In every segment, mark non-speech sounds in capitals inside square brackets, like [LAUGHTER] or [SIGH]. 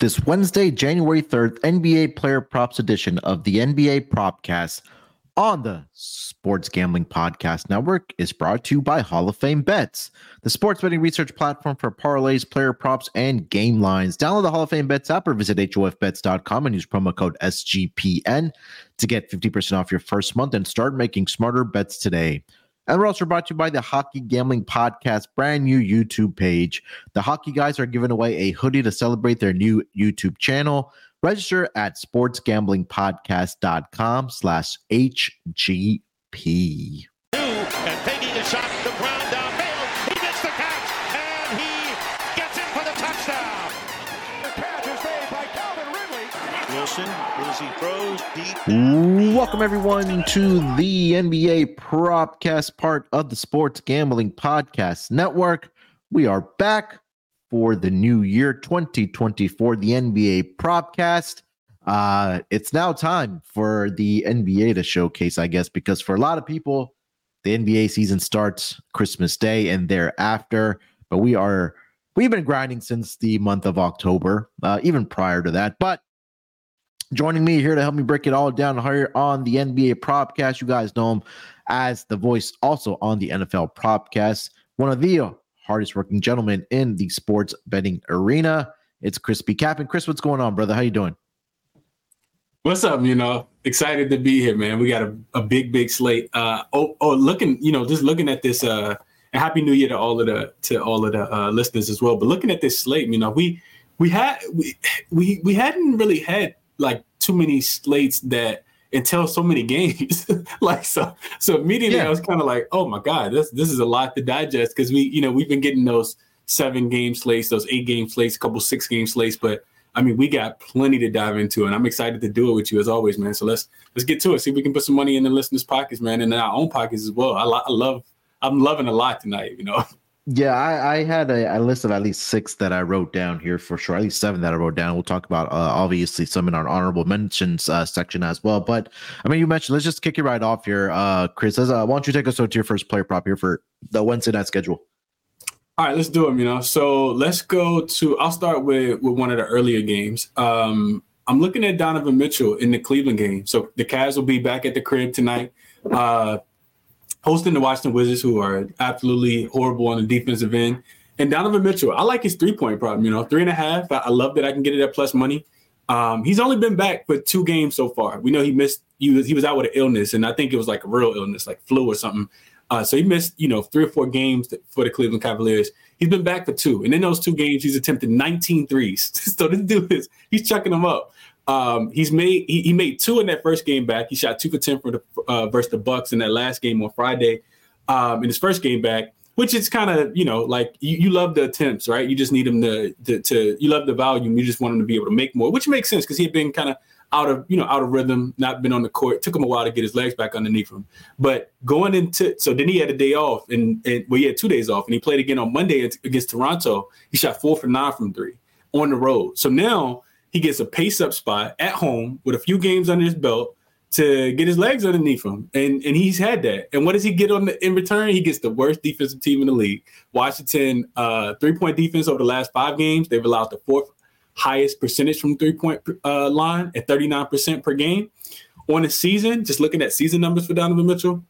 This Wednesday, January 3rd, NBA Player Props edition of the NBA Propcast on the Sports Gambling Podcast Network is brought to you by Hall of Fame Bets, the sports betting research platform for parlays, player props, and game lines. Download the Hall of Fame Bets app or visit HOFBets.com and use promo code SGPN to get 50% off your first month and start making smarter bets today. And we're also brought to you by the Hockey Gambling Podcast brand new YouTube page. The Hockey Guys are giving away a hoodie to celebrate their new YouTube channel. Register at sportsgamblingpodcast.com slash HGP. And taking a shot, the Wilson, he throws deep. Welcome, everyone, to the NBA Propcast, part of the Sports Gambling Podcast Network. We are back for the new year 2024, the NBA Propcast. Uh, it's now time for the NBA to showcase, I guess, because for a lot of people, the NBA season starts Christmas Day and thereafter. But we are we've been grinding since the month of October, uh, even prior to that. But joining me here to help me break it all down here on the NBA Propcast, you guys know him as the voice also on the NFL Propcast, one of the hardest working gentlemen in the sports betting arena. It's Crispy Cap. And Chris, what's going on, brother? How you doing? What's up? You know, excited to be here, man. We got a, a big, big slate. Uh, oh, oh, looking, you know, just looking at this. Uh, and happy New Year to all of the to all of the uh, listeners as well. But looking at this slate, you know, we we had we we we hadn't really had like too many slates that until so many games. [LAUGHS] like so, so immediately Yeah. I was kind of like, oh my god, this this is a lot to digest because we, you know, we've been getting those seven game slates, those eight game slates, a couple six game slates, but I mean, we got plenty to dive into, and I'm excited to do it with you as always, man. So let's let's get to it. See if we can put some money in the listeners' pockets, man, and in our own pockets as well. I, lo- I love, I'm loving a lot tonight. You know, [LAUGHS] Yeah, I, I had list of at least six that I wrote down here for sure. At least seven that I wrote down. We'll talk about uh, obviously some in our honorable mentions uh, section as well. But I mean, you mentioned let's just kick it right off here, uh, Chris. Uh, why don't you take us to your first player prop here for the Wednesday night schedule? All right, let's do them. You know, so let's go to. I'll start with with one of the earlier games. Um, I'm looking at Donovan Mitchell in the Cleveland game. So the Cavs will be back at the crib tonight, uh, hosting the Washington Wizards, who are absolutely horrible on the defensive end. And Donovan Mitchell, I like his three point problem. You know, three and a half. I, I love that I can get it at plus money. Um, he's only been back for two games so far. We know he missed. He was he was out with an illness, and I think it was like a real illness, like flu or something. Uh, so he missed, you know, three or four games for the Cleveland Cavaliers. He's been back for two, and in those two games, he's attempted 19 threes. [LAUGHS] so this dude is he's chucking them up. Um, he's made he, he made two in that first game back. He shot two for ten for the uh, versus the Bucks in that last game on Friday. Um, in his first game back, which is kind of you know like you, you love the attempts, right? You just need him to, to to you love the volume. You just want him to be able to make more, which makes sense because he had been kind of out of you know out of rhythm, not been on the court. It took him a while to get his legs back underneath him. But going into so then he had a day off and, and well he had two days off and he played again on Monday against Toronto. He shot four for nine from three on the road. So now he gets a pace up spot at home with a few games under his belt to get his legs underneath him. And and he's had that. And what does he get on the in return? He gets the worst defensive team in the league. Washington uh three-point defense over the last five games. They've allowed the fourth highest percentage from three-point uh, line at 39% per game. On the season, just looking at season numbers for Donovan Mitchell,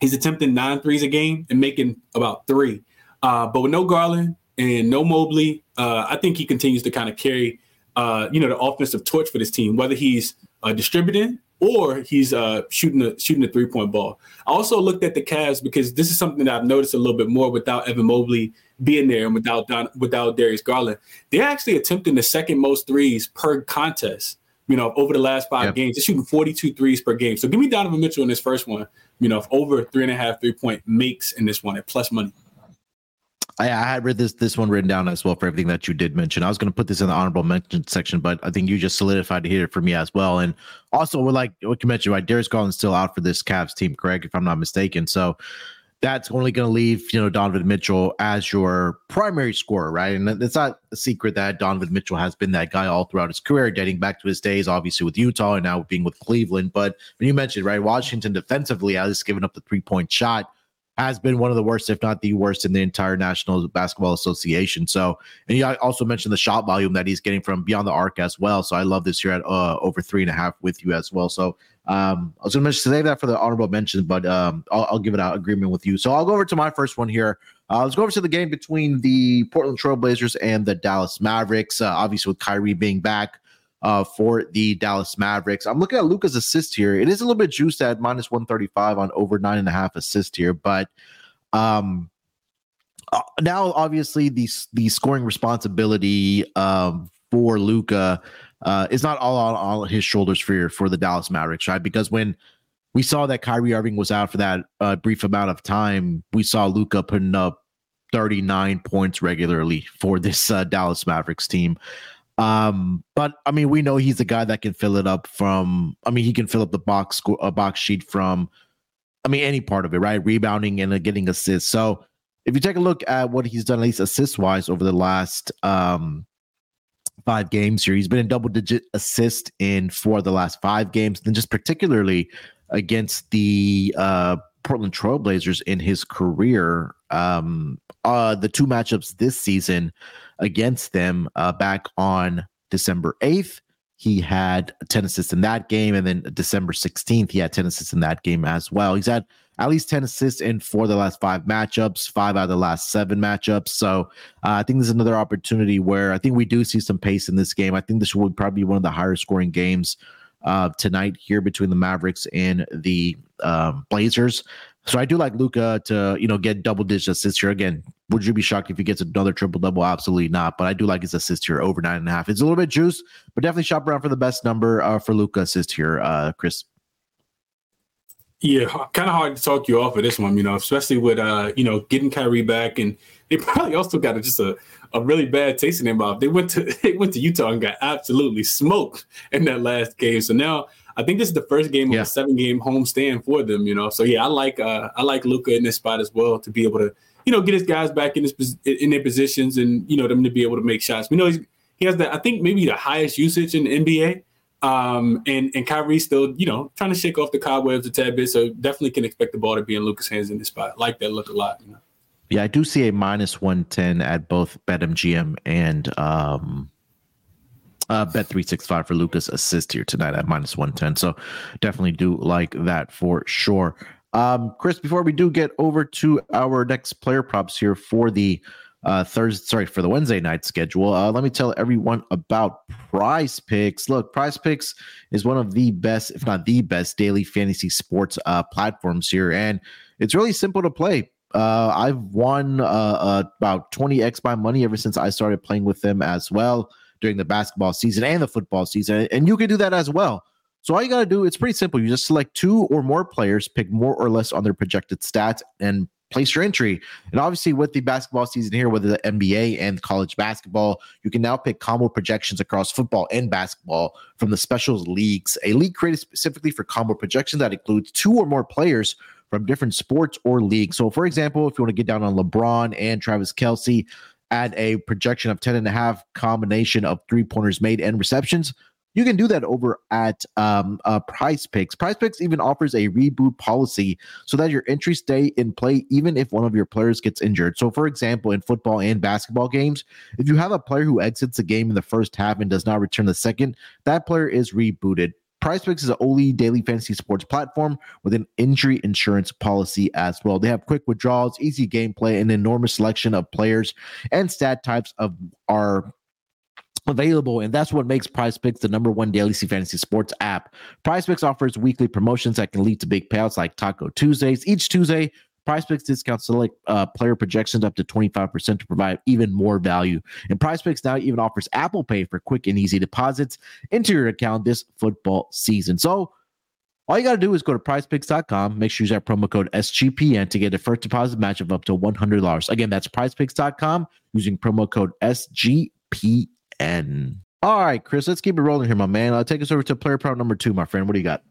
he's attempting nine threes a game and making about three. Uh, but with no Garland and no Mobley, uh, I think he continues to kind of carry, uh, you know, the offensive torch for this team, whether he's uh, distributing or he's uh, shooting a shooting a three point ball. I also looked at the Cavs because this is something that I've noticed a little bit more without Evan Mobley being there and without Don, without Darius Garland. They're actually attempting the second most threes per contest. You know, over the last five Yep. games, they're shooting 42 threes per game. So give me Donovan Mitchell in this first one. You know, over three and a half three point makes in this one at plus money. I, I had read this this one written down as well for everything that you did mention. I was going to put this in the honorable mention section, but I think you just solidified it here for me as well. And also, we're like what you mentioned, right? Darius Garland's still out for this Cavs team, correct? If I'm not mistaken. So that's only going to leave you know Donovan Mitchell as your primary scorer, right? And it's not a secret that Donovan Mitchell has been that guy all throughout his career, dating back to his days, obviously with Utah and now being with Cleveland. But when you mentioned right, Washington defensively has given up the three point shot has been one of the worst, if not the worst, in the entire National Basketball Association. So, and you also mentioned the shot volume that he's getting from beyond the arc as well. So, I love this here at uh, over three and a half with you as well. So, um, I was going to mention save that for the honorable mention, but um, I'll, I'll, give it out agreement with you. So, I'll go over to my first one here. Uh, let's go over to the game between the Portland Trailblazers and the Dallas Mavericks. Uh, obviously, with Kyrie being back uh, for the Dallas Mavericks. I'm looking at Luka's assist here. It is a little bit juiced at minus 135 on over nine and a half assist here, but um, uh, now obviously the the scoring responsibility um, for Luka uh, is not all on all his shoulders for for the Dallas Mavericks, right? Because when we saw that Kyrie Irving was out for that uh, brief amount of time, we saw Luka putting up 39 points regularly for this uh, Dallas Mavericks team. Um, but I mean, we know he's a guy that can fill it up from. I mean, he can fill up the box a box sheet from. I mean, any part of it, right? Rebounding and uh, getting assists. So if you take a look at what he's done, at least assist wise, over the last um five games here, he's been in double digit assist in four of the last five games. Then just particularly against the uh Portland Trailblazers in his career. Um, uh, the two matchups this season against them uh, back on December 8th. He had 10 assists in that game. And then December 16th, he had 10 assists in that game as well. He's had at least 10 assists in four of the last five matchups, five out of the last seven matchups. So uh, I think this is another opportunity where I think we do see some pace in this game. I think this would probably be one of the higher scoring games uh, tonight here between the Mavericks and the um, Blazers. So I do like Luka to you know get double digit assists here again. Would you be shocked if he gets another triple double? Absolutely not. But I do like his assist here over nine and a half. It's a little bit juice, but definitely shop around for the best number uh, for Luka assist here, uh, Chris. Yeah, kind of hard to talk you off of this one, you know, especially with uh, you know, getting Kyrie back, and they [LAUGHS] probably also got a, just a, a really bad taste in their mouth. They went to [LAUGHS] they went to Utah and got absolutely smoked in that last game. So now I think this is the first game of a seven game homestand for them, you know. So yeah, I like uh I like Luka in this spot as well to be able to, you know, get his guys back in his in their positions and you know them to be able to make shots. We know he has the I think maybe the highest usage in the NBA. Um, and and Kyrie still, you know, trying to shake off the cobwebs a tad bit. So definitely can expect the ball to be in Luka's hands in this spot. I like that look a lot. You know? Yeah, I do see a minus one ten at both BetMGM and um, uh, Bet three six five for Luka's assist here tonight at minus one ten. So definitely do like that for sure. Um, Chris, before we do get over to our next player props here for the uh, Thursday, sorry, for the Wednesday night schedule. Uh, let me tell everyone about Prize Picks. Look, Prize Picks is one of the best, if not the best, daily fantasy sports uh, platforms here, and it's really simple to play. Uh, I've won uh, uh, about 20x my money ever since I started playing with them as well during the basketball season and the football season, and you can do that as well. So all you got to do, it's pretty simple. You just select two or more players, pick more or less on their projected stats, and place your entry. And obviously, with the basketball season here, whether the NBA and college basketball, you can now pick combo projections across football and basketball from the specials leagues. A league created specifically for combo projections that includes two or more players from different sports or leagues. So, for example, if you want to get down on LeBron and Travis Kelce, add a projection of 10 and a half combination of three pointers made and receptions you can do that over at um, uh, Picks. Prize Picks even offers a reboot policy so that your entries stay in play even if one of your players gets injured. So, for example, in football and basketball games, if you have a player who exits the game in the first half and does not return the second, that player is rebooted. Prize Picks is the only daily fantasy sports platform with an injury insurance policy as well. They have quick withdrawals, easy gameplay, and an enormous selection of players and stat types of our available, and that's what makes Prize Picks the number one daily fantasy sports app. Prize Picks offers weekly promotions that can lead to big payouts like Taco Tuesdays. Each Tuesday, Prize Picks discounts select uh, player projections up to 25% to provide even more value. And Prize Picks now even offers Apple Pay for quick and easy deposits into your account this football season. So, all you got to do is go to prizepicks.com. Make sure you use that promo code SGPN to get a first deposit match of up to $100. Again, that's prizepicks.com using promo code SGPN. All right, Chris, let's keep it rolling here, my man. I'll take us over to player prop number two, my friend. What do you got?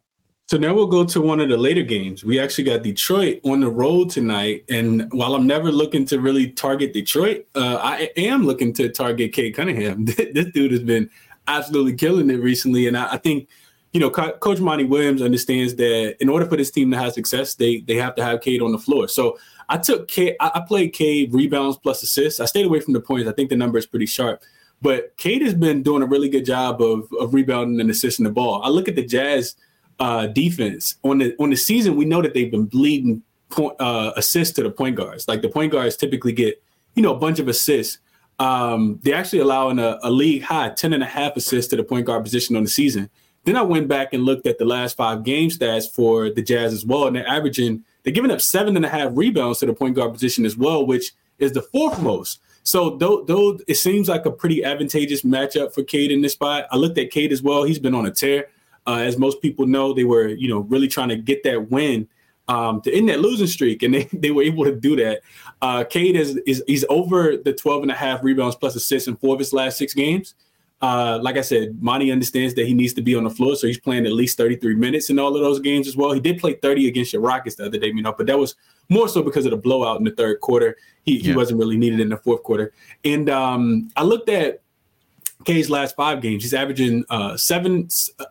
So now we'll go to one of the later games. We actually got Detroit on the road tonight. And while I'm never looking to really target Detroit, uh, I am looking to target Cade Cunningham. [LAUGHS] this dude has been absolutely killing it recently. And I, I think you know, Co- Coach Monty Williams understands that in order for this team to have success, they they have to have Cade on the floor. So I took Cade, I, I played Cade rebounds plus assists. I stayed away from the points. I think the number is pretty sharp. But Cade has been doing a really good job of, of rebounding and assisting the ball. I look at the Jazz uh, defense on the on the season. We know that they've been bleeding point, uh, assists to the point guards. Like the point guards typically get you know a bunch of assists. Um, they're actually allowing a, a league high 10 and a half assists to the point guard position on the season. Then I went back and looked at the last five game stats for the Jazz as well, and they're averaging they're giving up seven and a half rebounds to the point guard position as well, which is the fourth most. So though, though it seems like a pretty advantageous matchup for Cade in this spot, I looked at Cade as well. He's been on a tear. Uh, as most people know, they were you know really trying to get that win um, to end that losing streak, and [LAUGHS] they, they were able to do that. Uh, Cade is, is he's over the 12 and a half rebounds plus assists in four of his last six games. Uh, like I said, Monty understands that he needs to be on the floor, so he's playing at least 33 minutes in all of those games as well. He did play 30 against your Rockets the other day, you know, but that was more so because of the blowout in the third quarter. He, yeah. he wasn't really needed in the fourth quarter. And um, I looked at Cade's last five games. He's averaging uh, seven,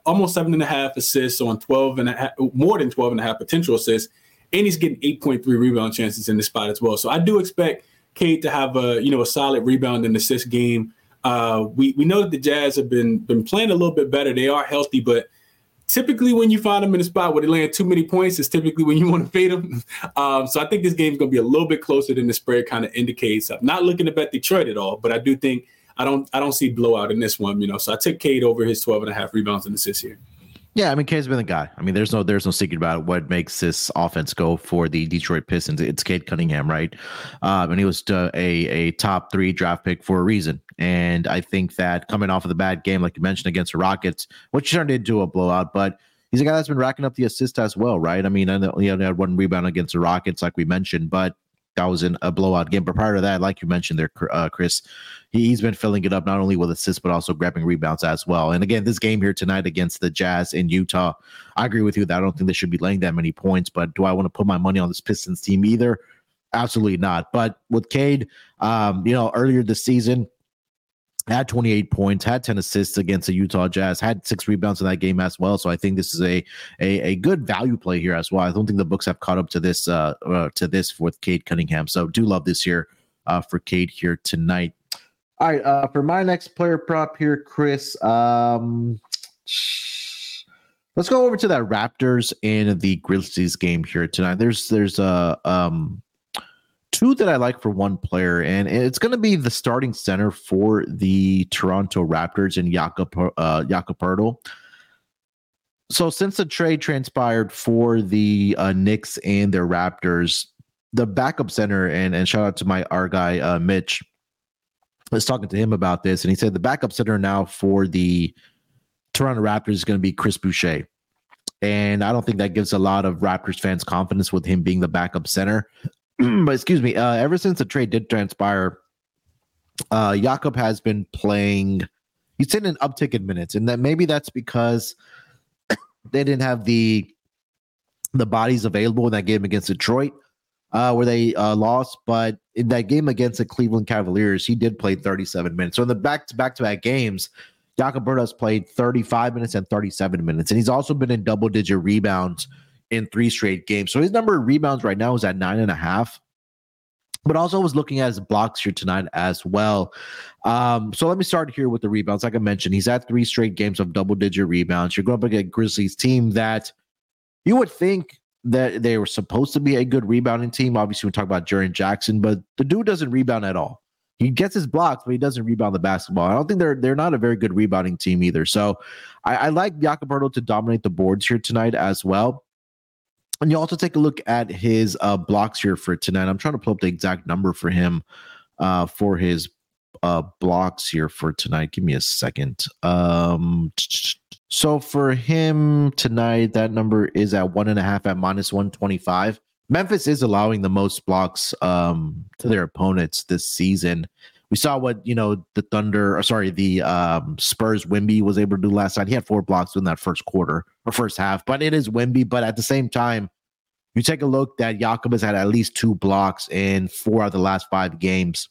almost seven and a half assists on 12 and a half, more than 12 and a half potential assists, and he's getting 8.3 rebound chances in this spot as well. So I do expect Cade to have a you know a solid rebound and assist game. Uh, we we know that the Jazz have been been playing a little bit better. They are healthy, but typically when you find them in a spot where they land too many points, is typically when you [LAUGHS] want to fade them. Um, so I think this game's going to be a little bit closer than the spread kind of indicates. I'm not looking to bet Detroit at all, but I do think I don't I don't see blowout in this one. You know, so I took Cade over his 12 and a half rebounds and assists here. Yeah, I mean, Cade's been the guy. I mean, there's no there's no secret about it. what makes this offense go for the Detroit Pistons. It's Cade Cunningham, right? Um, and he was uh, a a top three draft pick for a reason. And I think that coming off of the bad game, like you mentioned against the Rockets, which turned into a blowout, but he's a guy that's been racking up the assist as well, right? I mean, I know he only had one rebound against the Rockets, like we mentioned, but that was in a blowout game. But prior to that, like you mentioned there, uh, Chris, he, has been filling it up not only with assists but also grabbing rebounds as well. And again, this game here tonight against the Jazz in Utah, I agree with you that I don't think they should be laying that many points. But do I want to put my money on this Pistons team either? Absolutely not. But with Cade, um, you know, earlier this season, had 28 points, had 10 assists against the Utah Jazz, had six rebounds in that game as well. So I think this is a a, a good value play here as well. I don't think the books have caught up to this uh, uh to this with Cade Cunningham. So do love this here uh for Cade here tonight. All right, uh for my next player prop here, Chris. Um let's go over to that Raptors and the Grizzlies game here tonight. There's there's a um two that I like for one player, and it's going to be the starting center for the Toronto Raptors and Jakob uh, So since the trade transpired for the uh, Knicks and their Raptors, the backup center and and shout out to my our guy uh, Mitch was talking to him about this, and he said the backup center now for the Toronto Raptors is going to be Chris Boucher. And I don't think that gives a lot of Raptors fans confidence with him being the backup center. [CLEARS THROAT] but excuse me, uh, ever since the trade did transpire, uh, Jakob has been playing. He's seen an uptick in minutes, and that maybe that's because [COUGHS] they didn't have the the bodies available in that game against Detroit, uh, where they uh, lost. But in that game against the Cleveland Cavaliers, he did play 37 minutes. So in the back to back to back games, Jakob has played 35 minutes and 37 minutes, and he's also been in double digit rebounds in three straight games. So his number of rebounds right now is at nine and a half. But also was looking at his blocks here tonight as well. Um, so let me start here with the rebounds. Like I mentioned, he's had three straight games of double digit rebounds. You're going up against Grizzlies team that you would think that they were supposed to be a good rebounding team. Obviously, we talk about Jaren Jackson, but the dude doesn't rebound at all. He gets his blocks, but he doesn't rebound the basketball. I don't think they're they're not a very good rebounding team either. So I, I like Jakob to dominate the boards here tonight as well. And you also take a look at his uh, blocks here for tonight. I'm trying to pull up the exact number for him uh, for his uh, blocks here for tonight. Give me a second. Um, so for him tonight, that number is at one and a half at minus 125. Memphis is allowing the most blocks um, to their opponents this season. We saw what you know the Thunder, or sorry, the um, Spurs. Wemby was able to do last night. He had four blocks in that first quarter or first half, but it is Wemby. But at the same time, you take a look that Jakob has had at least two blocks in four of the last five games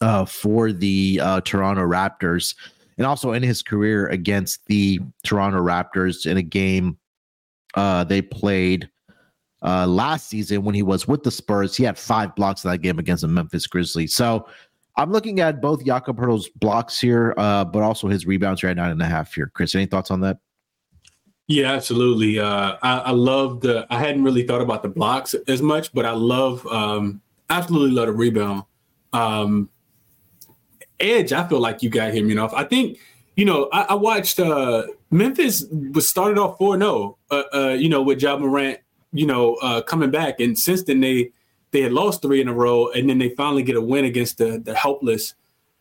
uh, for the uh, Toronto Raptors. and also in his career against the Toronto Raptors in a game uh, they played uh, last season when he was with the Spurs. He had five blocks in that game against the Memphis Grizzlies. So I'm looking at both Jakob Poeltl's blocks here, uh, but also his rebounds right nine and a half here. Chris, any thoughts on that? Yeah, absolutely. Uh, I, I love the. I hadn't really thought about the blocks as much, but I love, um, absolutely love the rebound. Um, edge, I feel like you got him. You know, I think you know, I, I watched uh, Memphis was started off 4 0, uh, uh, you know, with Ja Morant, you know, uh, coming back. And since then, they they had lost three in a row. And then they finally get a win against the, the helpless,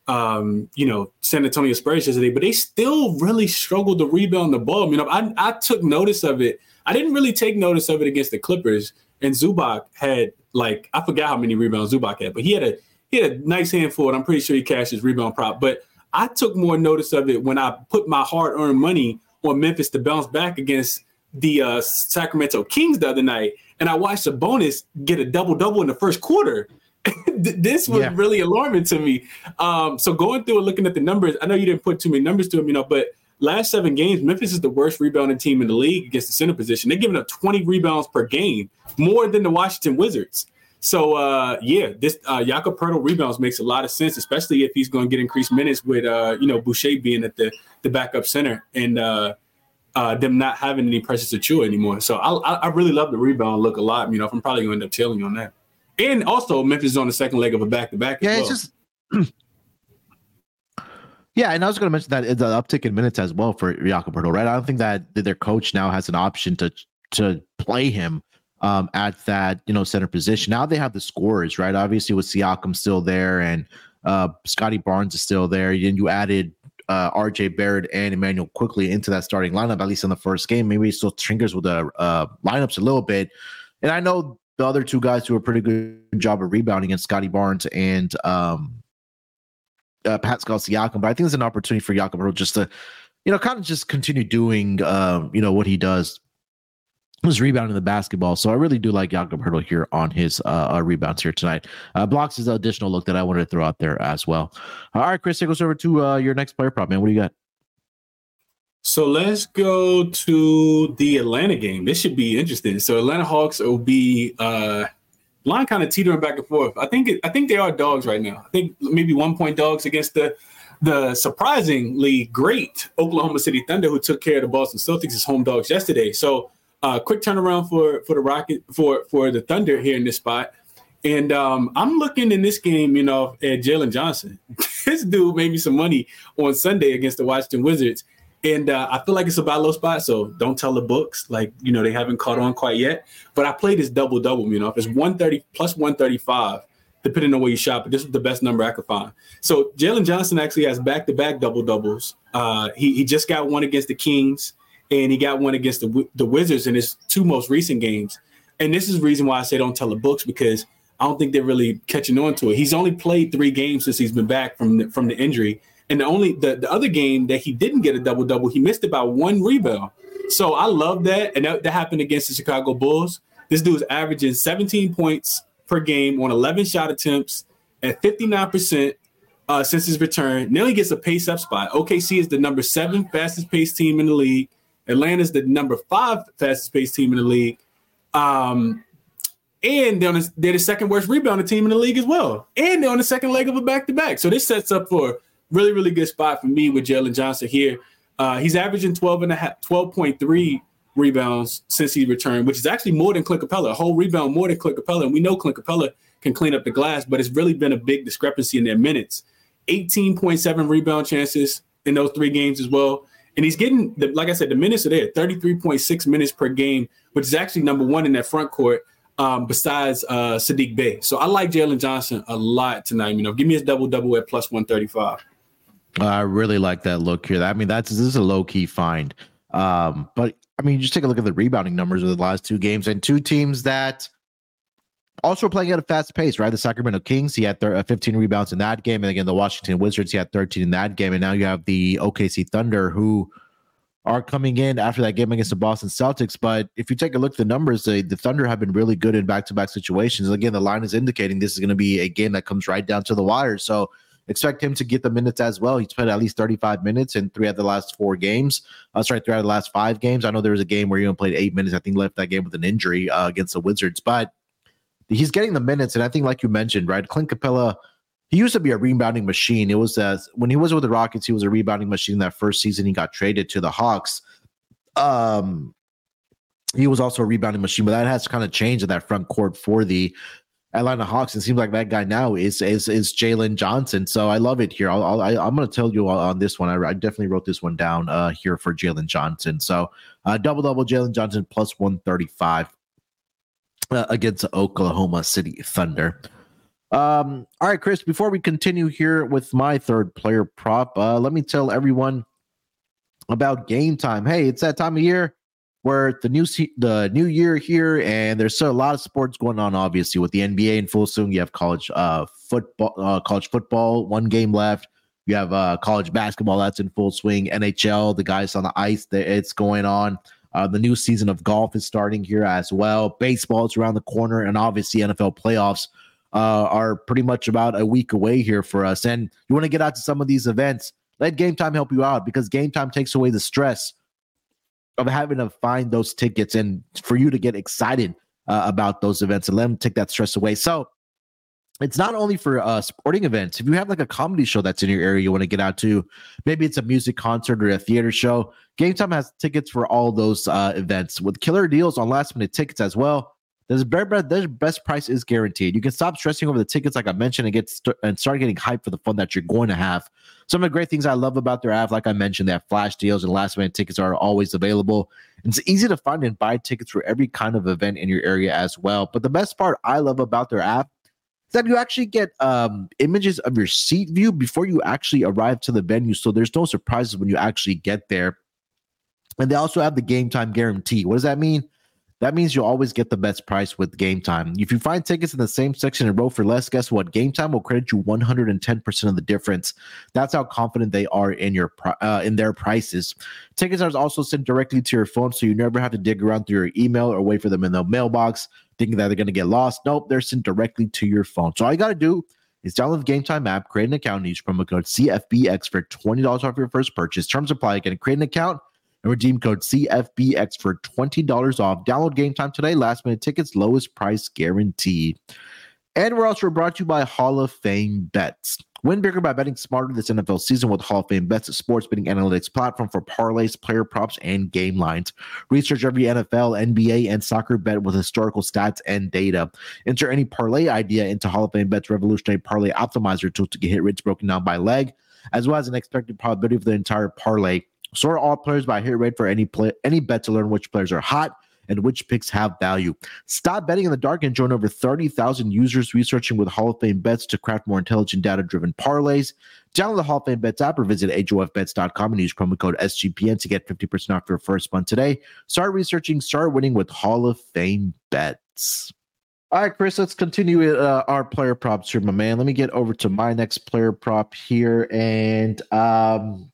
um, you know, San Antonio Spurs yesterday. But they still really struggled to rebound the ball. You know, I, I took notice of it. I didn't really take notice of it against the Clippers. And Zubac had, like, I forgot how many rebounds Zubac had, but he had a he had a nice handful, and I'm pretty sure he cashed his rebound prop. But I took more notice of it when I put my hard earned money on Memphis to bounce back against the uh, Sacramento Kings the other night. And I watched Sabonis get a double double in the first quarter. [LAUGHS] this was yeah. really alarming to me. Um, so going through and looking at the numbers, I know you didn't put too many numbers to them, you know, but last seven games, Memphis is the worst rebounding team in the league against the center position. They're giving up 20 rebounds per game, more than the Washington Wizards. So uh, yeah, this uh, Jakob Poeltl rebounds makes a lot of sense, especially if he's going to get increased minutes with uh, you know Boucher being at the the backup center and uh, uh, them not having any Precious Achiuwa anymore. So I, I really love the rebound look a lot. You know, if I'm probably going to end up tailing on that. And also Memphis is on the second leg of a back to back. Yeah, well. it's just. [CLEARS THROAT] Yeah, and I was going to mention that the uptick in minutes as well for Jakob Poeltl, right? I don't think that their coach now has an option to to play him um, at that you know center position. Now they have the scorers, right? Obviously, with Siakam still there and uh, Scottie Barnes is still there. And you added uh, RJ Barrett and Immanuel Quickley into that starting lineup, at least in the first game. Maybe still trinkers with the uh, lineups a little bit. And I know the other two guys do a pretty good job of rebounding against Scottie Barnes and um, uh, Pascal Siakam, but I think there's an opportunity for Jakob just to, you know, kind of just continue doing, um, you know, what he does was rebounding the basketball. So I really do like Jakob Poeltl here on his uh, uh, rebounds here tonight. Uh, blocks is an additional look that I wanted to throw out there as well. All right, Chris, take us over to uh, your next player prop, man. What do you got? So let's go to the Atlanta game. This should be interesting. So Atlanta Hawks will be uh line kind of teetering back and forth. I think it, I think they are dogs right now. I think maybe one point dogs against the the surprisingly great Oklahoma City Thunder, who took care of the Boston Celtics as home dogs yesterday. So uh, quick turnaround for for the Rocket for for the Thunder here in this spot. And um, I'm looking in this game, you know, at Jalen Johnson. [LAUGHS] this dude made me some money on Sunday against the Washington Wizards. And uh, I feel like it's a buy low spot, so don't tell the books. Like, you know, they haven't caught on quite yet. But I played this double double, you know, it's 130 plus 135, depending on where you shop, but this is the best number I could find. So Jalen Johnson actually has back to back double doubles. Uh, he, he just got one against the Kings and he got one against the the Wizards in his two most recent games. And this is the reason why I say don't tell the books because I don't think they're really catching on to it. He's only played three games since he's been back from the, from the injury, and the only the, the other game that he didn't get a double double, he missed about one rebound. So I love that, and that, that happened against the Chicago Bulls. This dude dude's averaging 17 points per game on 11 shot attempts at 59 percent uh, since his return. Now he gets a pace up spot. OKC is the number seven fastest paced team in the league. Atlanta's the number five fastest paced team in the league. Um, and they're, the, they're the second worst rebounding team in the league as well. And they're on the second leg of a back to back. So this sets up for a really, really good spot for me with Jalen Johnson here. Uh, he's averaging 12 and a half, 12.3 rebounds since he returned, which is actually more than Clint Capela, a whole rebound more than Clint Capela. And we know Clint Capela can clean up the glass, but it's really been a big discrepancy in their minutes. 18.7 rebound chances in those three games as well. And he's getting, the, like I said, the minutes are there 33.6 minutes per game, which is actually number one in that front court um, besides uh, Saddiq Bey. So I like Jalen Johnson a lot tonight. You know, give me his double double at plus 135. I really like that look here. I mean, that's this is a low key find. Um, but I mean, just take a look at the rebounding numbers of the last two games and two teams that also playing at a fast pace, right? The Sacramento Kings, he had uh, 15 rebounds in that game. And again, the Washington Wizards, he had 13 in that game. And now you have the OKC Thunder, who are coming in after that game against the Boston Celtics. But if you take a look at the numbers, the, the Thunder have been really good in back to back situations. Again, the line is indicating this is going to be a game that comes right down to the wire. So expect him to get the minutes as well. He's played at least 35 minutes in three out of the last four games. Uh, sorry, three out of the last five games. I know there was a game where he only played eight minutes. I think left that game with an injury uh, against the Wizards, but he's getting the minutes. And I think, like you mentioned, right, Clint Capela, he used to be a rebounding machine. It was when he was with the Rockets, he was a rebounding machine. That first season, he got traded to the Hawks. Um, he was also a rebounding machine, but that has kind of changed in that front court for the Atlanta Hawks. It seems like that guy now is is is Jalen Johnson. So I love it here. I'll, I'll, I, am going to tell you on this one. I, I, definitely wrote this one down uh, here for Jalen Johnson. So uh, double double Jalen Johnson plus 135 uh, against Oklahoma City Thunder. Um, all right, Chris. Before we continue here with my third player prop, uh, let me tell everyone about game time. Hey, it's that time of year where the new the new year here, and there's a lot of sports going on. Obviously, with the NBA in full swing, you have college uh, football, uh, college football, one game left. You have uh, college basketball that's in full swing. NHL, the guys on the ice, it's going on. Uh, the new season of golf is starting here as well. Baseball is around the corner, and obviously NFL playoffs uh, are pretty much about a week away here for us. And you want to get out to some of these events. Let Game Time help you out because Game Time takes away the stress of having to find those tickets and for you to get excited uh, about those events and let them take that stress away. So it's not only for uh, sporting events. If you have like a comedy show that's in your area you want to get out to, maybe it's a music concert or a theater show. Game Time has tickets for all those uh, events with killer deals on last minute tickets as well. There's their best price is guaranteed. You can stop stressing over the tickets, like I mentioned, and get st- and start getting hyped for the fun that you're going to have. Some of the great things I love about their app, like I mentioned, they have flash deals and last minute tickets are always available. It's easy to find and buy tickets for every kind of event in your area as well. But the best part I love about their app that you actually get um, images of your seat view before you actually arrive to the venue. So there's no surprises when you actually get there. And they also have the game time guarantee. What does that mean? That means you'll always get the best price with Game Time. If you find tickets in the same section and row for less, guess what? Game Time will credit you 110% of the difference. That's how confident they are in your uh, in their prices. Tickets are also sent directly to your phone, so you never have to dig around through your email or wait for them in the mailbox, thinking that they're going to get lost. Nope, they're sent directly to your phone. So all you got to do is download the Game Time app, create an account, and use promo code CFBX for $20 off your first purchase. Terms apply. Again, create an account and redeem code CFBX for $20 off. Download game time today. Last minute tickets, lowest price guaranteed. And we're also brought to you by Hall of Fame Bets. Win bigger by betting smarter this NFL season with Hall of Fame Bets, a sports betting analytics platform for parlays, player props, and game lines. Research every NFL, NBA, and soccer bet with historical stats and data. Enter any parlay idea into Hall of Fame Bets revolutionary parlay optimizer tool to get hit rates broken down by leg, as well as an expected probability for the entire parlay. Sort all players by hit rate for any play, any bet to learn which players are hot and which picks have value. Stop betting in the dark and join over 30,000 users researching with Hall of Fame bets to craft more intelligent, data driven parlays. Download the Hall of Fame bets app or visit HOFBets.com and use promo code SGPN to get 50% off your first month today. Start researching, start winning with Hall of Fame bets. All right, Chris, let's continue uh, our player props here, my man. Let me get over to my next player prop here. And um,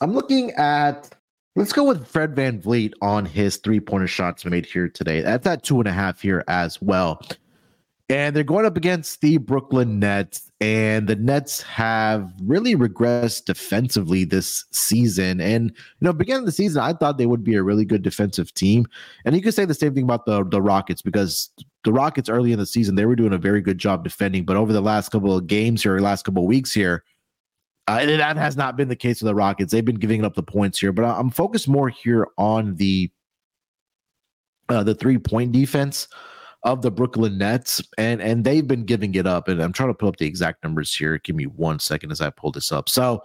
I'm looking at let's go with Fred VanVleet on his three pointer shots made here today. That's at two and a half here as well. And they're going up against the Brooklyn Nets, and the Nets have really regressed defensively this season. And you know, beginning of the season, I thought they would be a really good defensive team. And you could say the same thing about the the Rockets because the Rockets early in the season they were doing a very good job defending, but over the last couple of games here, last couple of weeks here, uh, that has not been the case with the Rockets. They've been giving up the points here, but I'm focused more here on the uh, the three point defense of the Brooklyn Nets, and and they've been giving it up. And I'm trying to pull up the exact numbers here. Give me one second as I pull this up. So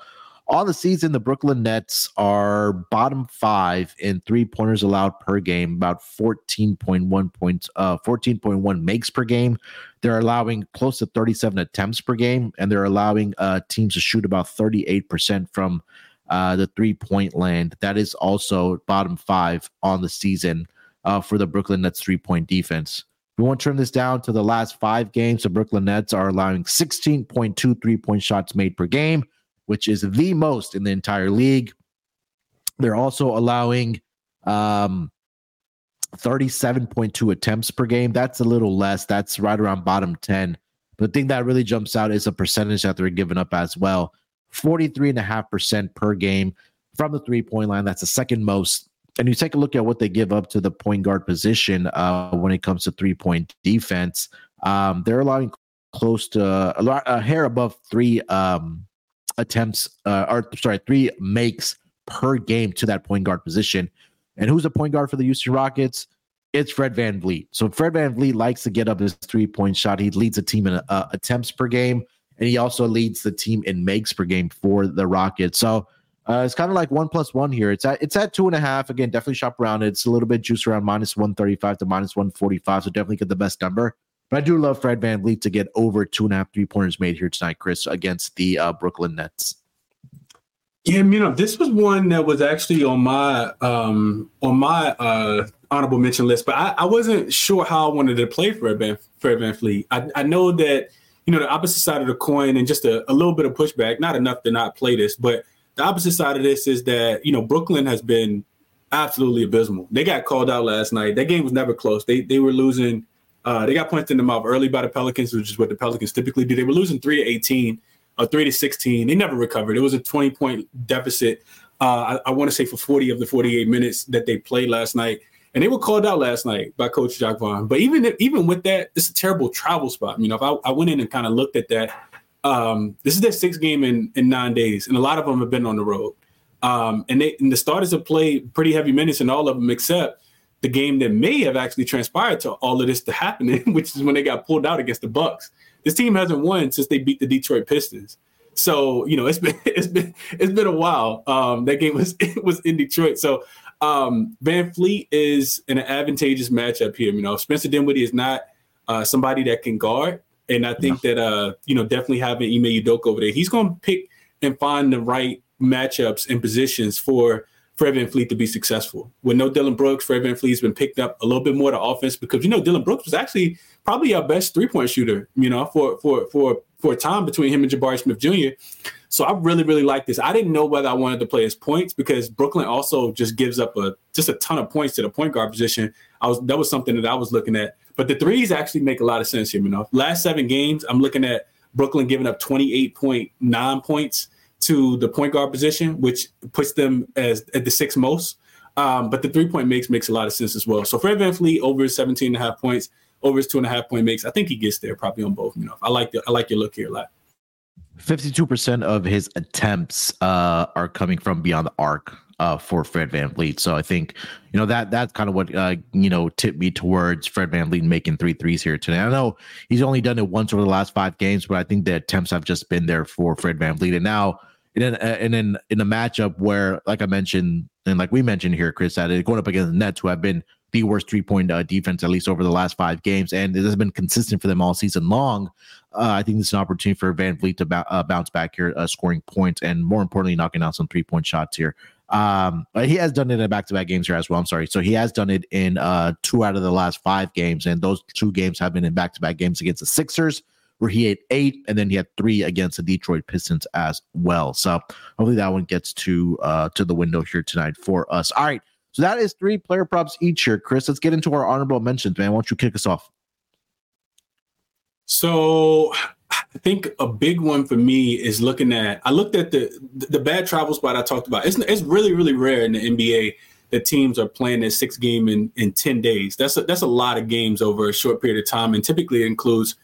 on the season, the Brooklyn Nets are bottom five in three pointers allowed per game, about 14.1 points, uh, 14.1 makes per game. They're allowing close to 37 attempts per game, and they're allowing uh, teams to shoot about 38% from uh, the three point land. That is also bottom five on the season uh, for the Brooklyn Nets three point defense. We want to turn this down to the last five games. The Brooklyn Nets are allowing 16.2 three point shots made per game which is the most in the entire league. They're also allowing um, 37.2 attempts per game. That's a little less. That's right around bottom 10 But the thing that really jumps out is a percentage that they're giving up as well 43.5% per game from the three point line. That's the second most. And you take a look at what they give up to the point guard position uh, when it comes to three point defense. Um, they're allowing close to a, a hair above three um, attempts, uh, or sorry, three makes per game to that point guard position. And who's the point guard for the Houston Rockets? It's Fred VanVleet. So Fred VanVleet likes to get up his three point shot. He leads a team in uh, attempts per game, and he also leads the team in makes per game for the Rockets. So uh, it's kind of like one plus one here. It's at it's at two and a half. Again, definitely shop around. It's a little bit juice around minus one thirty five to minus one forty five. So definitely get the best number. But I do love Fred Van VanVleet to get over two and a half three pointers made here tonight, Chris, against the uh, Brooklyn Nets. Yeah, you know, this was one that was actually on my um on my uh honorable mention list, but I, I wasn't sure how I wanted to play Fred Van Fred VanVleet. I, I know that you know the opposite side of the coin and just a, a little bit of pushback, not enough to not play this, but the opposite side of this is that you know Brooklyn has been absolutely abysmal. They got called out last night. That game was never close. They they were losing. Uh, they got punched in the mouth early by the Pelicans, which is what the Pelicans typically do. They were losing three to eighteen a three to sixteen. They never recovered. It was a twenty point deficit. Uh, I, I want to say for forty of the forty eight minutes that they played last night, and they were called out last night by Coach Jacque Vaughn. But even if, even with that, it's a terrible travel spot. You know, if I, I went in and kind of looked at that, um, this is their sixth game in in nine days, and a lot of them have been on the road. Um, and they and the starters have played pretty heavy minutes in all of them, except the game that may have actually transpired to all of this to happen, [LAUGHS] which is when they got pulled out against the Bucks. This team hasn't won since they beat the Detroit Pistons. So you know it's [LAUGHS] been it's been it's been a while. Um, that game was [LAUGHS] it was in Detroit. So um, VanVleet is an advantageous matchup here. You know Spencer Dinwiddie is not uh, somebody that can guard, and I think that uh, you know definitely having Ime Udoka over there, he's going to pick and find the right matchups and positions for Fred VanVleet to be successful. With no Dillon Brooks, Fred has been picked up a little bit more to offense because you know Dillon Brooks was actually probably our best three point shooter. You know, for for for for a time between him and Jabari Smith Jr. So I really really like this. I didn't know whether I wanted to play his points because Brooklyn also just gives up a just a ton of points to the point guard position. I was that was something that I was looking at. But the threes actually make a lot of sense here. You know, last seven games I'm looking at Brooklyn giving up 28.9 points to the point guard position, which puts them as at the sixth most. Um, but the three point makes makes a lot of sense as well. So Fred Van VanVleet over 17 and a half points, over his two and a half point makes. I think he gets there probably on both. You know, I like the, I like your look here a lot. 52% of his attempts uh, are coming from beyond the arc uh, for Fred VanVleet. So I think, you know, that that's kind of what, uh, you know, tipped me towards Fred VanVleet making three threes here today. I know he's only done it once over the last five games, but I think the attempts have just been there for Fred VanVleet. And now, an, and in in a matchup where, like I mentioned, and like we mentioned here, Chris, that it going up against the Nets, who have been the worst three point uh, defense at least over the last five games, and it has been consistent for them all season long. Uh, I think this is an opportunity for VanVleet to b- uh, bounce back here, uh, scoring points, and more importantly, knocking out some three point shots here. Um, he has done it in back to back games here as well. I'm sorry. So he has done it in uh, two out of the last five games, and those two games have been in back to back games against the Sixers where he had eight, and then he had three against the Detroit Pistons as well. So hopefully that one gets to uh to the window here tonight for us. All right. So that is three player props each here. Chris, let's get into our honorable mentions, man. Why don't you kick us off? So I think a big one for me is looking at I looked at the the bad travel spot I talked about. It's it's really, really rare in the NBA that teams are playing this six game in, in 10 days. That's a, that's a lot of games over a short period of time. And typically it includes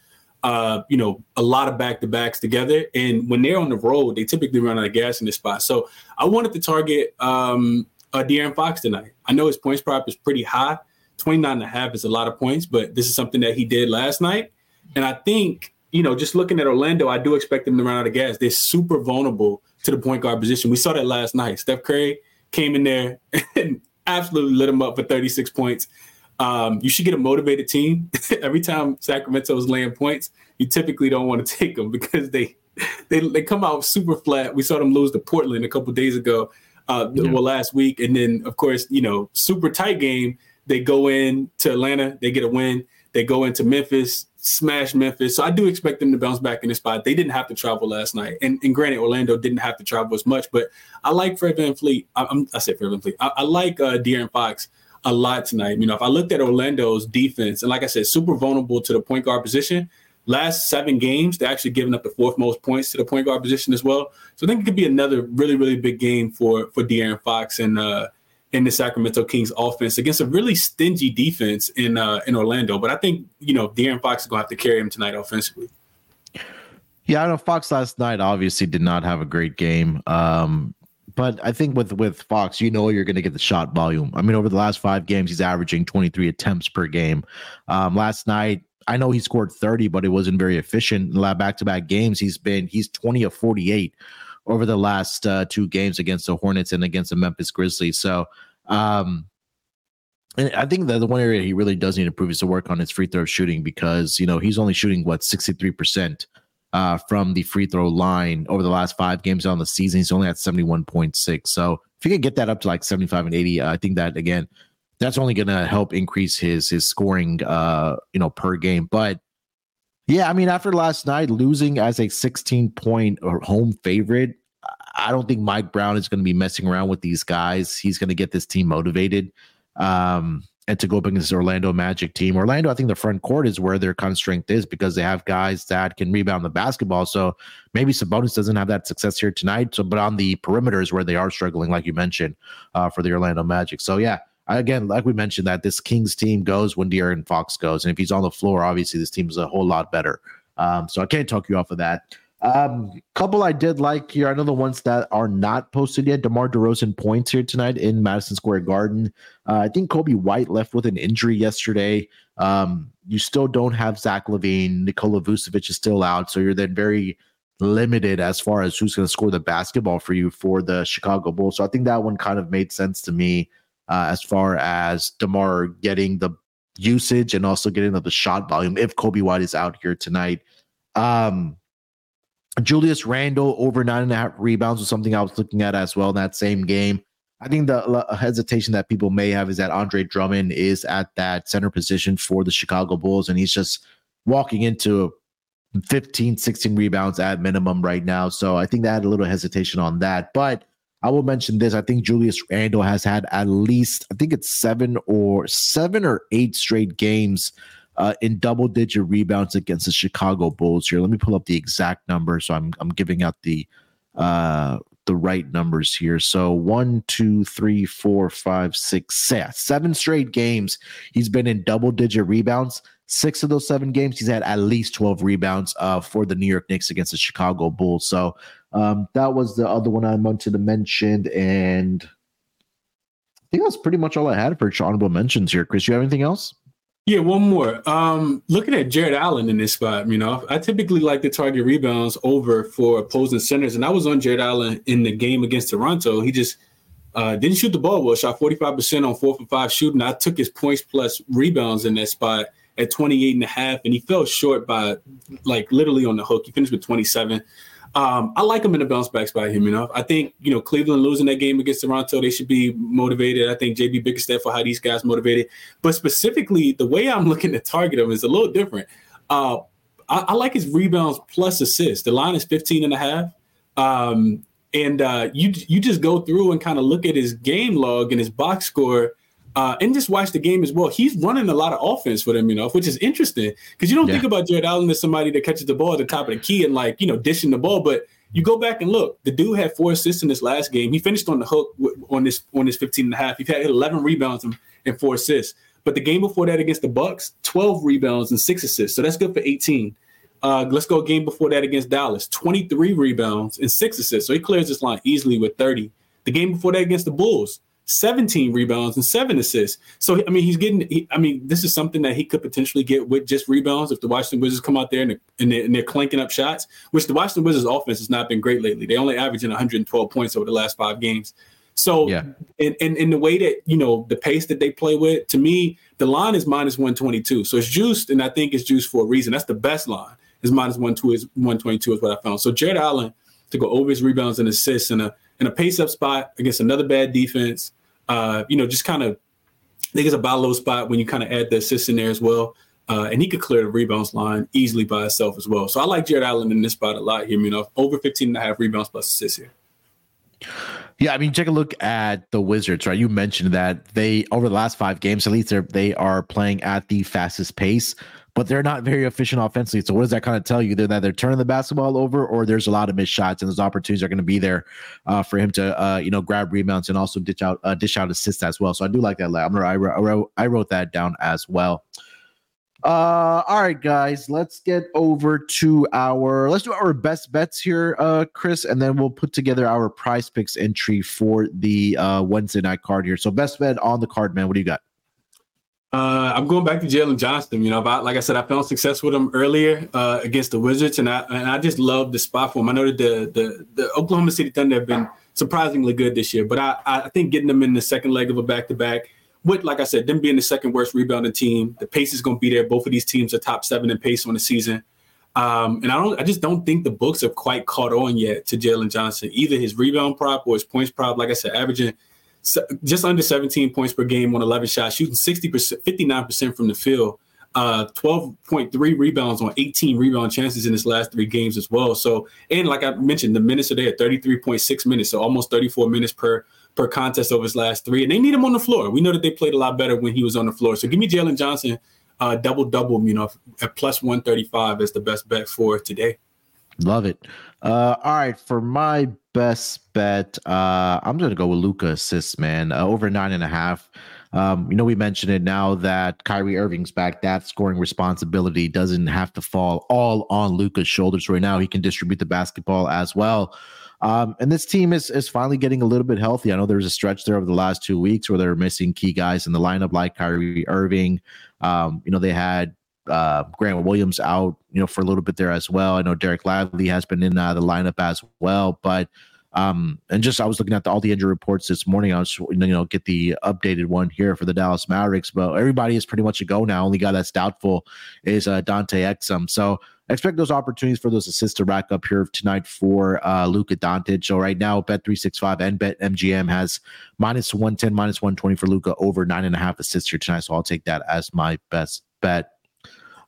uh, you know, a lot of back to backs together. And when they're on the road, they typically run out of gas in this spot. So I wanted to target um, uh, De'Aaron Fox tonight. I know his points prop is pretty high. 29 and a half is a lot of points, but this is something that he did last night. And I think, you know, just looking at Orlando, I do expect them to run out of gas. They're super vulnerable to the point guard position. We saw that last night. Steph Curry came in there [LAUGHS] and absolutely lit him up for 36 points. Um, you should get a motivated team. [LAUGHS] Every time Sacramento is laying points, you typically don't want to [LAUGHS] take them because they they they come out super flat. We saw them lose to Portland a couple days ago, uh, yeah. well last week, and then of course you know super tight game. They go in to Atlanta, they get a win. They go into Memphis, smash Memphis. So I do expect them to bounce back in this spot. They didn't have to travel last night, and, and granted, Orlando didn't have to travel as much. But I like Fred VanVleet. I, I'm, I said Fred VanVleet. I, I like uh, De'Aaron Fox a lot tonight. You know, if I looked at Orlando's defense, and like I said, super vulnerable to the point guard position, last seven games, they're actually giving up the fourth most points to the point guard position as well. So I think it could be another really, really big game for for De'Aaron Fox and uh, in the Sacramento Kings offense against a really stingy defense in uh, in Orlando. But I think you know De'Aaron Fox is to have to carry him tonight offensively. Yeah, I know Fox last night obviously did not have a great game. Um, but I think with with Fox, you know you're going to get the shot volume. I mean, over the last five games, he's averaging 23 attempts per game. Um, last night, I know he scored 30, but it wasn't very efficient. In back to back games, he's been he's 20 of 48 over the last uh, two games against the Hornets and against the Memphis Grizzlies. So, um, and I think that the one area he really does need to improve is to work on his free throw shooting because you know he's only shooting what 63 percent uh, from the free throw line over the last five games on the season. He's only at 71.6. So if you can get that up to like 75 and 80, uh, I think that again, that's only going to help increase his his scoring, uh, you know, per game. But yeah, I mean, after last night losing as a 16 point home favorite, I don't think Mike Brown is going to be messing around with these guys. He's going to get this team motivated. Um, and to go up against Orlando Magic team. Orlando, I think the front court is where their kind of strength is because they have guys that can rebound the basketball. So maybe Sabonis doesn't have that success here tonight. So, but on the perimeters where they are struggling, like you mentioned, uh, for the Orlando Magic. So yeah, again, like we mentioned, that this Kings team goes when De'Aaron Fox goes, and if he's on the floor, obviously this team is a whole lot better. Um, so I can't talk you off of that. Um, a couple I did like here. I know the ones that are not posted yet. DeMar DeRozan points here tonight in Madison Square Garden. Uh, I think Coby White left with an injury yesterday. Um, you still don't have Zach LaVine. Nikola Vucevic is still out, so you're then very limited as far as who's going to score the basketball for you for the Chicago Bulls. So I think that one kind of made sense to me uh, as far as DeMar getting the usage and also getting the shot volume if Coby White is out here tonight. Um, Julius Randle over nine and a half rebounds was something I was looking at as well in that same game. I think the hesitation that people may have is that Andre Drummond is at that center position for the Chicago Bulls, and he's just walking into 15, 16 rebounds at minimum right now. So I think they had a little hesitation on that. But I will mention this. I think Julius Randle has had at least, I think it's seven or seven or eight straight games uh, in double digit rebounds against the Chicago Bulls here. Let me pull up the exact number. So I'm I'm giving out the uh, the right numbers here. So one, two, three, four, five, six, seven straight games. He's been in double digit rebounds. Six of those seven games, he's had at least 12 rebounds uh, for the New York Knicks against the Chicago Bulls. So um, that was the other one I wanted to mention. And I think that's pretty much all I had for honorable mentions here. Chris, you have anything else? Yeah, one more. Um, looking at Jarrett Allen in this spot, you know, I typically like to target rebounds over for opposing centers, and I was on Jarrett Allen in the game against Toronto. He just uh, didn't shoot the ball well, shot 45% on four for five shooting. I took his points plus rebounds in that spot at 28 and a half, and he fell short by like literally on the hook. He finished with 27. Um, I like him in the bounce back spot here, you know. I think, you know, Cleveland losing that game against Toronto, they should be motivated. I think JB Bickerstaff for how these guys motivated. But specifically, the way I'm [LAUGHS] looking to target him is a little different. Uh, I, I, like his rebounds plus assists. The line is 15 and a half. Um, and uh, you you just go through and kind of look at his game log and his box score – uh, and just watch the game as well. He's running a lot of offense for them, you know, which is interesting because you don't yeah. think about Jarrett Allen as somebody that catches the ball at the top of the key and like you know dishing the ball, but you go back and look. The dude had four assists in this last game. He finished on the hook on this on this 15 and a half. He had 11 rebounds and, four assists. But the game before that against the Bucks, 12 rebounds and six assists. So that's good for 18. Uh, let's go game before that against Dallas, 23 rebounds and six assists. So he clears this line easily with 30. The game before that against the Bulls, 17 rebounds and seven assists. So I mean, he's getting. He, I mean, this is something that he could potentially get with just rebounds if the Washington Wizards come out there and they're, and they're, and they're clanking up shots. Which the Washington Wizards offense has not been great lately. They only averaging 112 points over the last five games. So, yeah. and, and in the way that you know the pace that they play with, to me, the line is minus 122. So it's juiced, and I think it's juiced for a reason. That's the best line. Is minus one two is 122 is what I found. So Jarrett Allen to go over his rebounds and assists in a in a pace up spot against another bad defense uh, you know, just kind of I think it's a buy low spot when you kind of add the assist in there as well. Uh, and he could clear the rebounds line easily by himself as well. So I like Jarrett Allen in this spot a lot here, you know, over 15 and a half rebounds plus assists here. Yeah, I mean, take a look at the Wizards, right? You mentioned that they over the last five games, at least they they are playing at the fastest pace. But they're not very efficient offensively. So what does that kind of tell you? They're that they're turning the basketball over, or there's a lot of missed shots, and those opportunities are going to be there uh, for him to uh, you know grab rebounds and also dish out uh, dish out assists as well. So I do like that. I'm, I, wrote, I wrote that down as well. Uh, all right, guys, let's get over to our let's do our best bets here, uh, Chris, and then we'll put together our PrizePicks entry for the uh Wednesday night card here. So best bet on the card, man. What do you got? Uh, I'm going back to Jalen Johnson. You know, about, like I said, I found success with him earlier uh, against the Wizards, and I and I just love the spot for him. I know that the the, the Oklahoma City Thunder have been surprisingly good this year, but I I think getting them in the second leg of a back to back with, like I said, them being the second worst rebounding team, the pace is going to be there. Both of these teams are top seven in pace on the season. Um, and I don't, I just don't think the books have quite caught on yet to Jalen Johnson, either his rebound prop or his points prop. Like I said, averaging just under 17 points per game on 11 shots, shooting 60%, 59% from the field, uh, 12.3 rebounds on 18 rebound chances in his last three games as well. So, and like I mentioned, the minutes are there, 33.6 minutes, so almost 34 minutes per per contest over his last three, and they need him on the floor. We know that they played a lot better when he was on the floor. So give me Jalen Johnson uh, double double, you know, at plus one thirty five as the best bet for today. Love it. Uh, all right, for my best bet, uh, I'm going to go with Luka assists, man. Uh, over nine and a half. Um, you know, we mentioned it now that Kyrie Irving's back. That scoring responsibility doesn't have to fall all on Luka's shoulders right now. He can distribute the basketball as well. Um, and this team is is finally getting a little bit healthy. I know there was a stretch there over the last two weeks where they were missing key guys in the lineup like Kyrie Irving. Um, you know, they had uh, Grant Williams out, you know, for a little bit there as well. I know Dereck Lively has been in uh, the lineup as well, but um, and just I was looking at the, all the injury reports this morning. I was, you know, get the updated one here for the Dallas Mavericks, but everybody is pretty much a go now. Only guy that's doubtful is uh, Dante Exum. So expect those opportunities for those assists to rack up here tonight for uh, Luka Doncic. So right now, Bet three six five and Bet MGM has minus one ten, minus one twenty for Luka over nine and a half assists here tonight. So I'll take that as my best bet.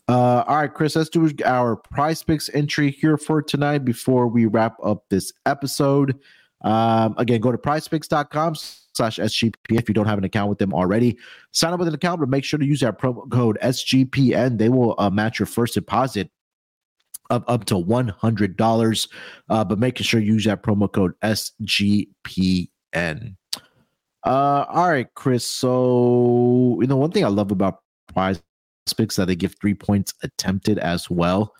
Uh, all right, Chris, let's do our prize picks entry here for tonight before we wrap up this episode. Um, again, go to prizepicks.com slash SGP if you don't have an account with them already. Sign up with an account, but make sure to use that promo code SGPN. They will uh, match your first deposit of up to $100. Uh, but making sure you use that promo code SGPN. Uh, all right, Chris. So, you know, one thing I love about prize that they give three points attempted as well.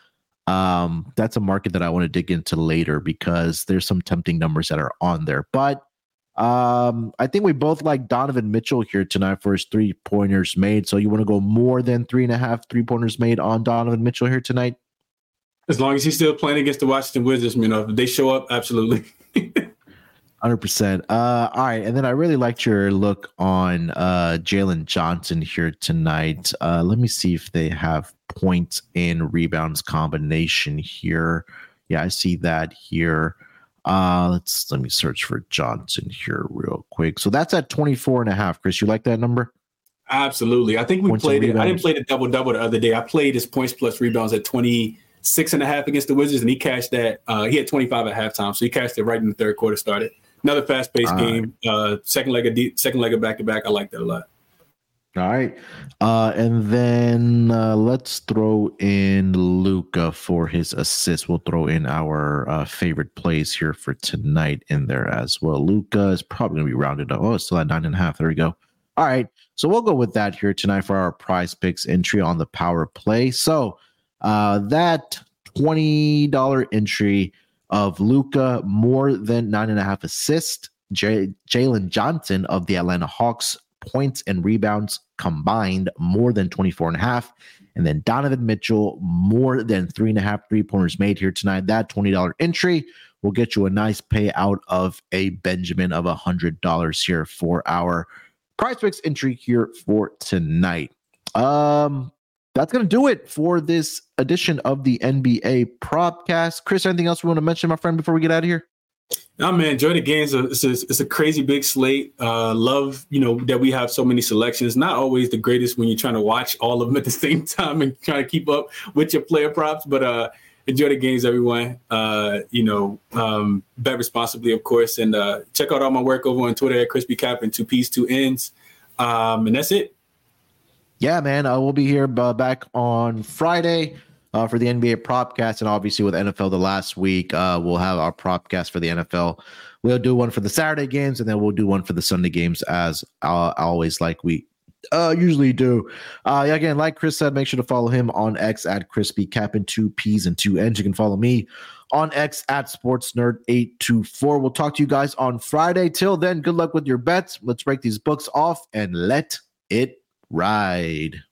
Um, that's a market that I want to dig into later because there's some tempting numbers that are on there. But um, I think we both like Donovan Mitchell here tonight for his three pointers made. So you want to go more than three and a half three pointers made on Donovan Mitchell here tonight? As long as he's still playing against the Washington Wizards, you know, if they show up, absolutely. [LAUGHS] Hundred percent. Uh, all right, and then I really liked your look on uh, Jalen Johnson here tonight. Uh, let me see if they have points and rebounds combination here. Yeah, I see that here. Uh, let's let me search for Johnson here real quick. So that's at 24 and a half. Chris, you like that number? Absolutely. I think we points played it. I didn't play the double double the other day. I played his points plus rebounds at 26 and a half against the Wizards, and he cashed that. Uh, he had 25 at halftime, so he cashed it right in the third quarter started another fast paced game. Uh, second leg of deep, second leg of back to back. I like that a lot. All right. Uh, and then uh, let's throw in Luka for his assist. We'll throw in our uh, favorite plays here for tonight in there as well. Luka is probably going to be rounded up. Oh, it's still at nine and a half. There we go. All right. So we'll go with that here tonight for our PrizePicks entry on the power play. So uh, that $20 entry of Luka, more than nine and a half assists. J- Jalen Johnson of the Atlanta Hawks, points and rebounds combined more than 24 and a half. And then Donovan Mitchell, more than three and a half three pointers made here tonight. That $20 entry will get you a nice payout of a Benjamin of $100 here for our PrizePicks entry here for tonight. Um, that's going to do it for this edition of the NBA Propcast. Chris, anything else we want to mention, my friend, before we get out of here? No, man, enjoy the games. It's a, it's a crazy big slate. Uh, love, you know, that we have so many selections. Not always the greatest when you're trying to watch all of them at the [LAUGHS] same time and trying to keep up with your player props, but uh, enjoy the games, everyone. Uh, you know, um, bet responsibly, of course, and uh, check out all my work over on Twitter at Crispy Cap and Two P's Two Ends. Um, and that's it. Yeah, man. Uh, we'll be here uh, back on Friday uh, for the NBA propcast, and obviously with NFL the last week, uh, we'll have our propcast for the NFL. We'll do one for the Saturday games, and then we'll do one for the Sunday games, as uh, always, like we uh, usually do. Uh, again, like Chris said, make sure to follow him on X at Crispy Capping two P's and two N's. You can follow me on X at Sports Nerd eight two four. We'll talk to you guys on Friday. Till then, good luck with your bets. Let's break these books off and let it ride.